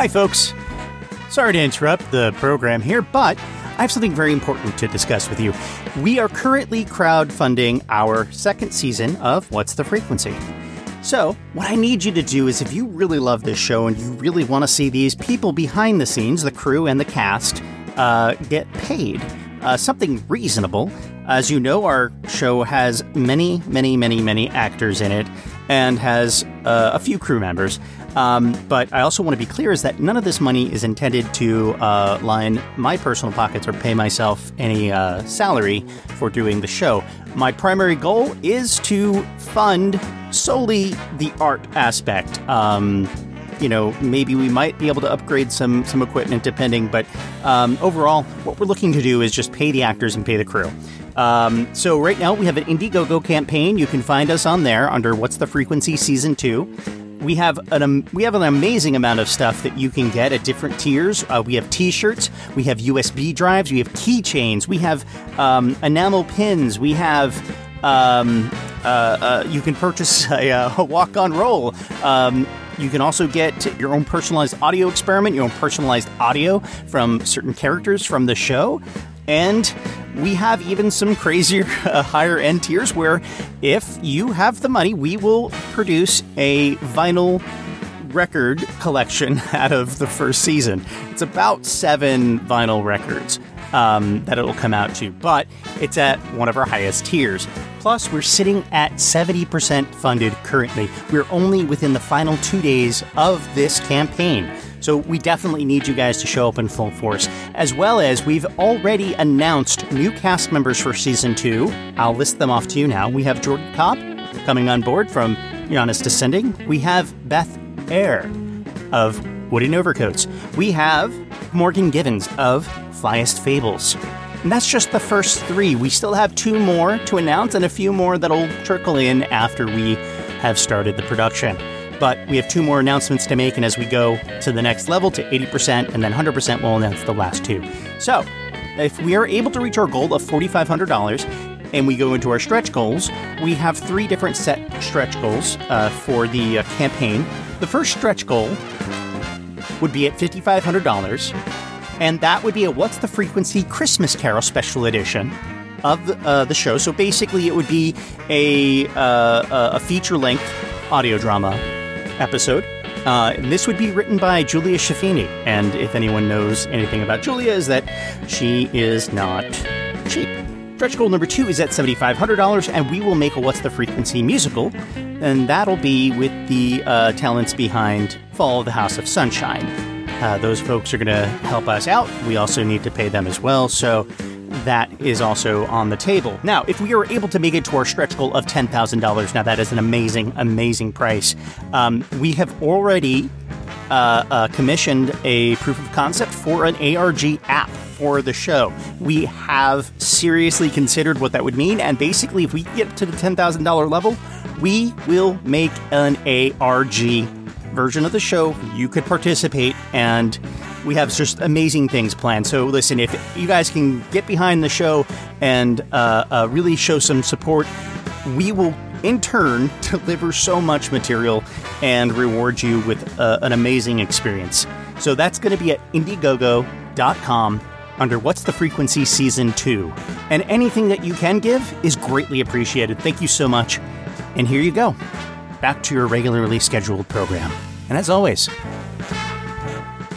Hi, folks. Sorry to interrupt the program here, but I have something very important to discuss with you. We are currently crowdfunding our second season of What's the Frequency? So, what I need you to do is if you really love this show and you really want to see these people behind the scenes, the crew and the cast, uh, get paid uh, something reasonable. As you know, our show has many, many, many, many actors in it and has uh, a few crew members. Um, but I also want to be clear is that none of this money is intended to uh, line my personal pockets or pay myself any uh, salary for doing the show. My primary goal is to fund solely the art aspect. Um, you know, maybe we might be able to upgrade some some equipment depending. But um, overall, what we're looking to do is just pay the actors and pay the crew. Um, so right now we have an Indiegogo campaign. You can find us on there under What's the Frequency Season Two. We have an um, we have an amazing amount of stuff that you can get at different tiers. Uh, we have T-shirts, we have USB drives, we have keychains, we have um, enamel pins, we have um, uh, uh, you can purchase a, uh, a walk on roll. Um, you can also get your own personalized audio experiment, your own personalized audio from certain characters from the show. And we have even some crazier uh, higher end tiers where if you have the money, we will produce a vinyl record collection out of the first season. It's about seven vinyl records um, that it'll come out to, but it's at one of our highest tiers. Plus, we're sitting at 70% funded currently. We're only within the final two days of this campaign. So we definitely need you guys to show up in full force. As well as we've already announced new cast members for season two. I'll list them off to you now. We have Jordan Cobb coming on board from Janus Descending. We have Beth Eyre of Wooden Overcoats. We have Morgan Givens of Flyest Fables. And that's just the first three. We still have two more to announce and a few more that'll trickle in after we have started the production. But we have two more announcements to make, and as we go to the next level to 80% and then 100%, we'll announce the last two. So, if we are able to reach our goal of $4,500 and we go into our stretch goals, we have three different set stretch goals uh, for the uh, campaign. The first stretch goal would be at $5,500 and that would be a What's the Frequency Christmas Carol Special Edition of the, uh, the show. So basically, it would be a uh, a feature length audio drama episode. Uh, this would be written by Julia Schifini. And if anyone knows anything about Julia, is that she is not cheap. Stretch goal number two is at $7,500, and we will make a What's the Frequency musical, and that'll be with the uh, talents behind Fall of the House of Sunshine. Uh, those folks are going to help us out. We also need to pay them as well. So that is also on the table. Now, if we are able to make it to our stretch goal of $10,000, now that is an amazing, amazing price. Um, we have already uh, uh, commissioned a proof of concept for an ARG app for the show. We have seriously considered what that would mean, and basically, if we get to the $10,000 level, we will make an ARG version of the show. You could participate, and we have just amazing things planned. So, listen, if you guys can get behind the show and uh, uh, really show some support, we will in turn deliver so much material and reward you with uh, an amazing experience. So, that's going to be at Indiegogo.com under What's the Frequency Season 2. And anything that you can give is greatly appreciated. Thank you so much. And here you go back to your regularly scheduled program. And as always,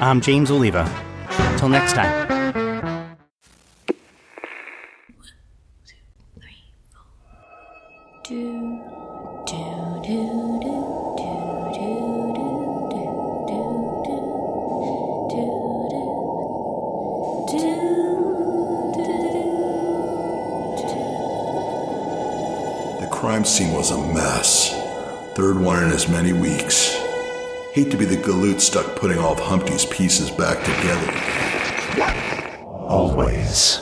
I'm James Oliva. Till next time. The crime scene was a mess. Third one in as many weeks. Hate to be the galoot stuck putting all of Humpty's pieces back together. Always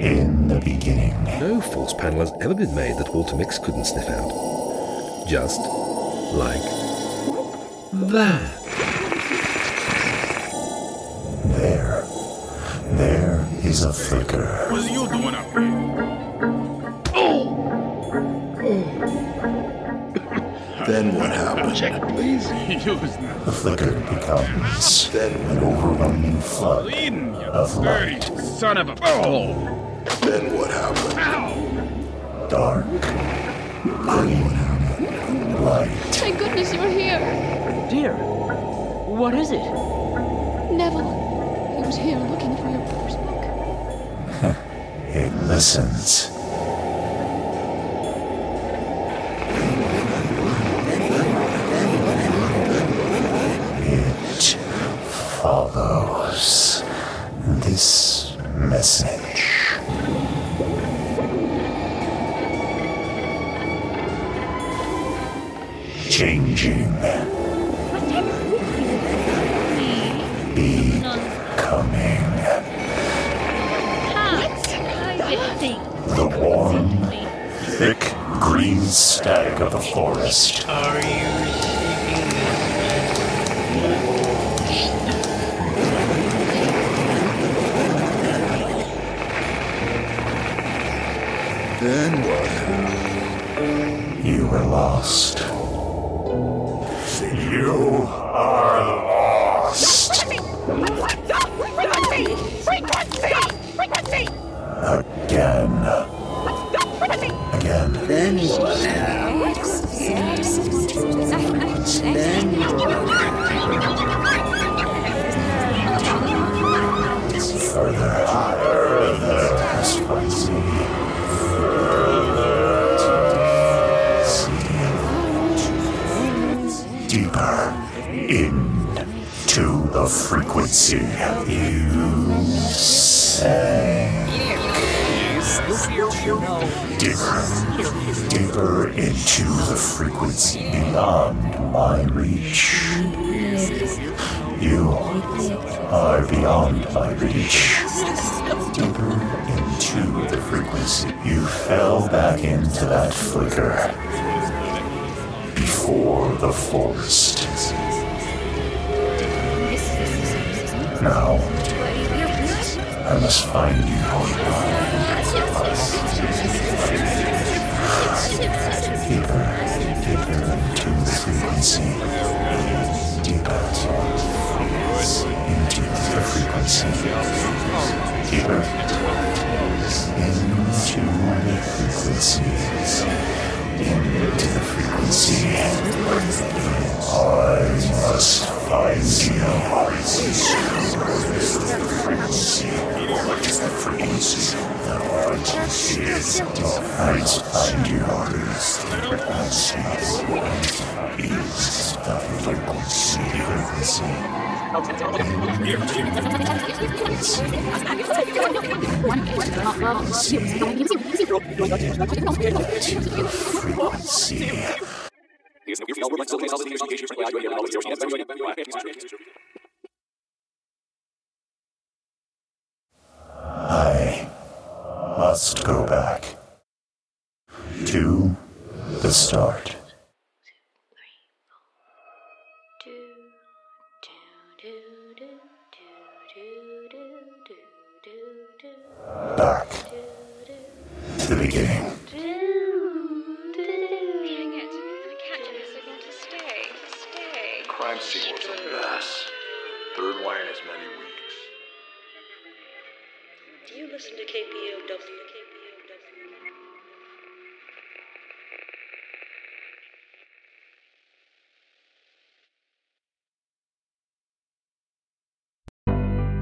in the beginning. No false panel has ever been made that Walter Mix couldn't sniff out. Just like that. There. There is a flicker. What's you doing up here? Check, please. The flicker becomes then an overwhelming flood of light. Son of a. Oh! Then what happened? Dark, green light. Thank goodness you're here. Dear, what is it? Neville. He was here looking for your brother's book. It listens. Changing. Becoming. The warm, thick green stag of the forest. Then what? You were lost. Frequency. You sang. Deeper. Deeper into the frequency beyond my reach. You are beyond my reach. Deeper into the frequency. You fell back into that flicker. Before the forest. Now, I must find you. I must go back to the start. Back to the beginning. It catches again to stay, stay. Crime scene was a mess. Third one in as many weeks. Do you listen to KPOW?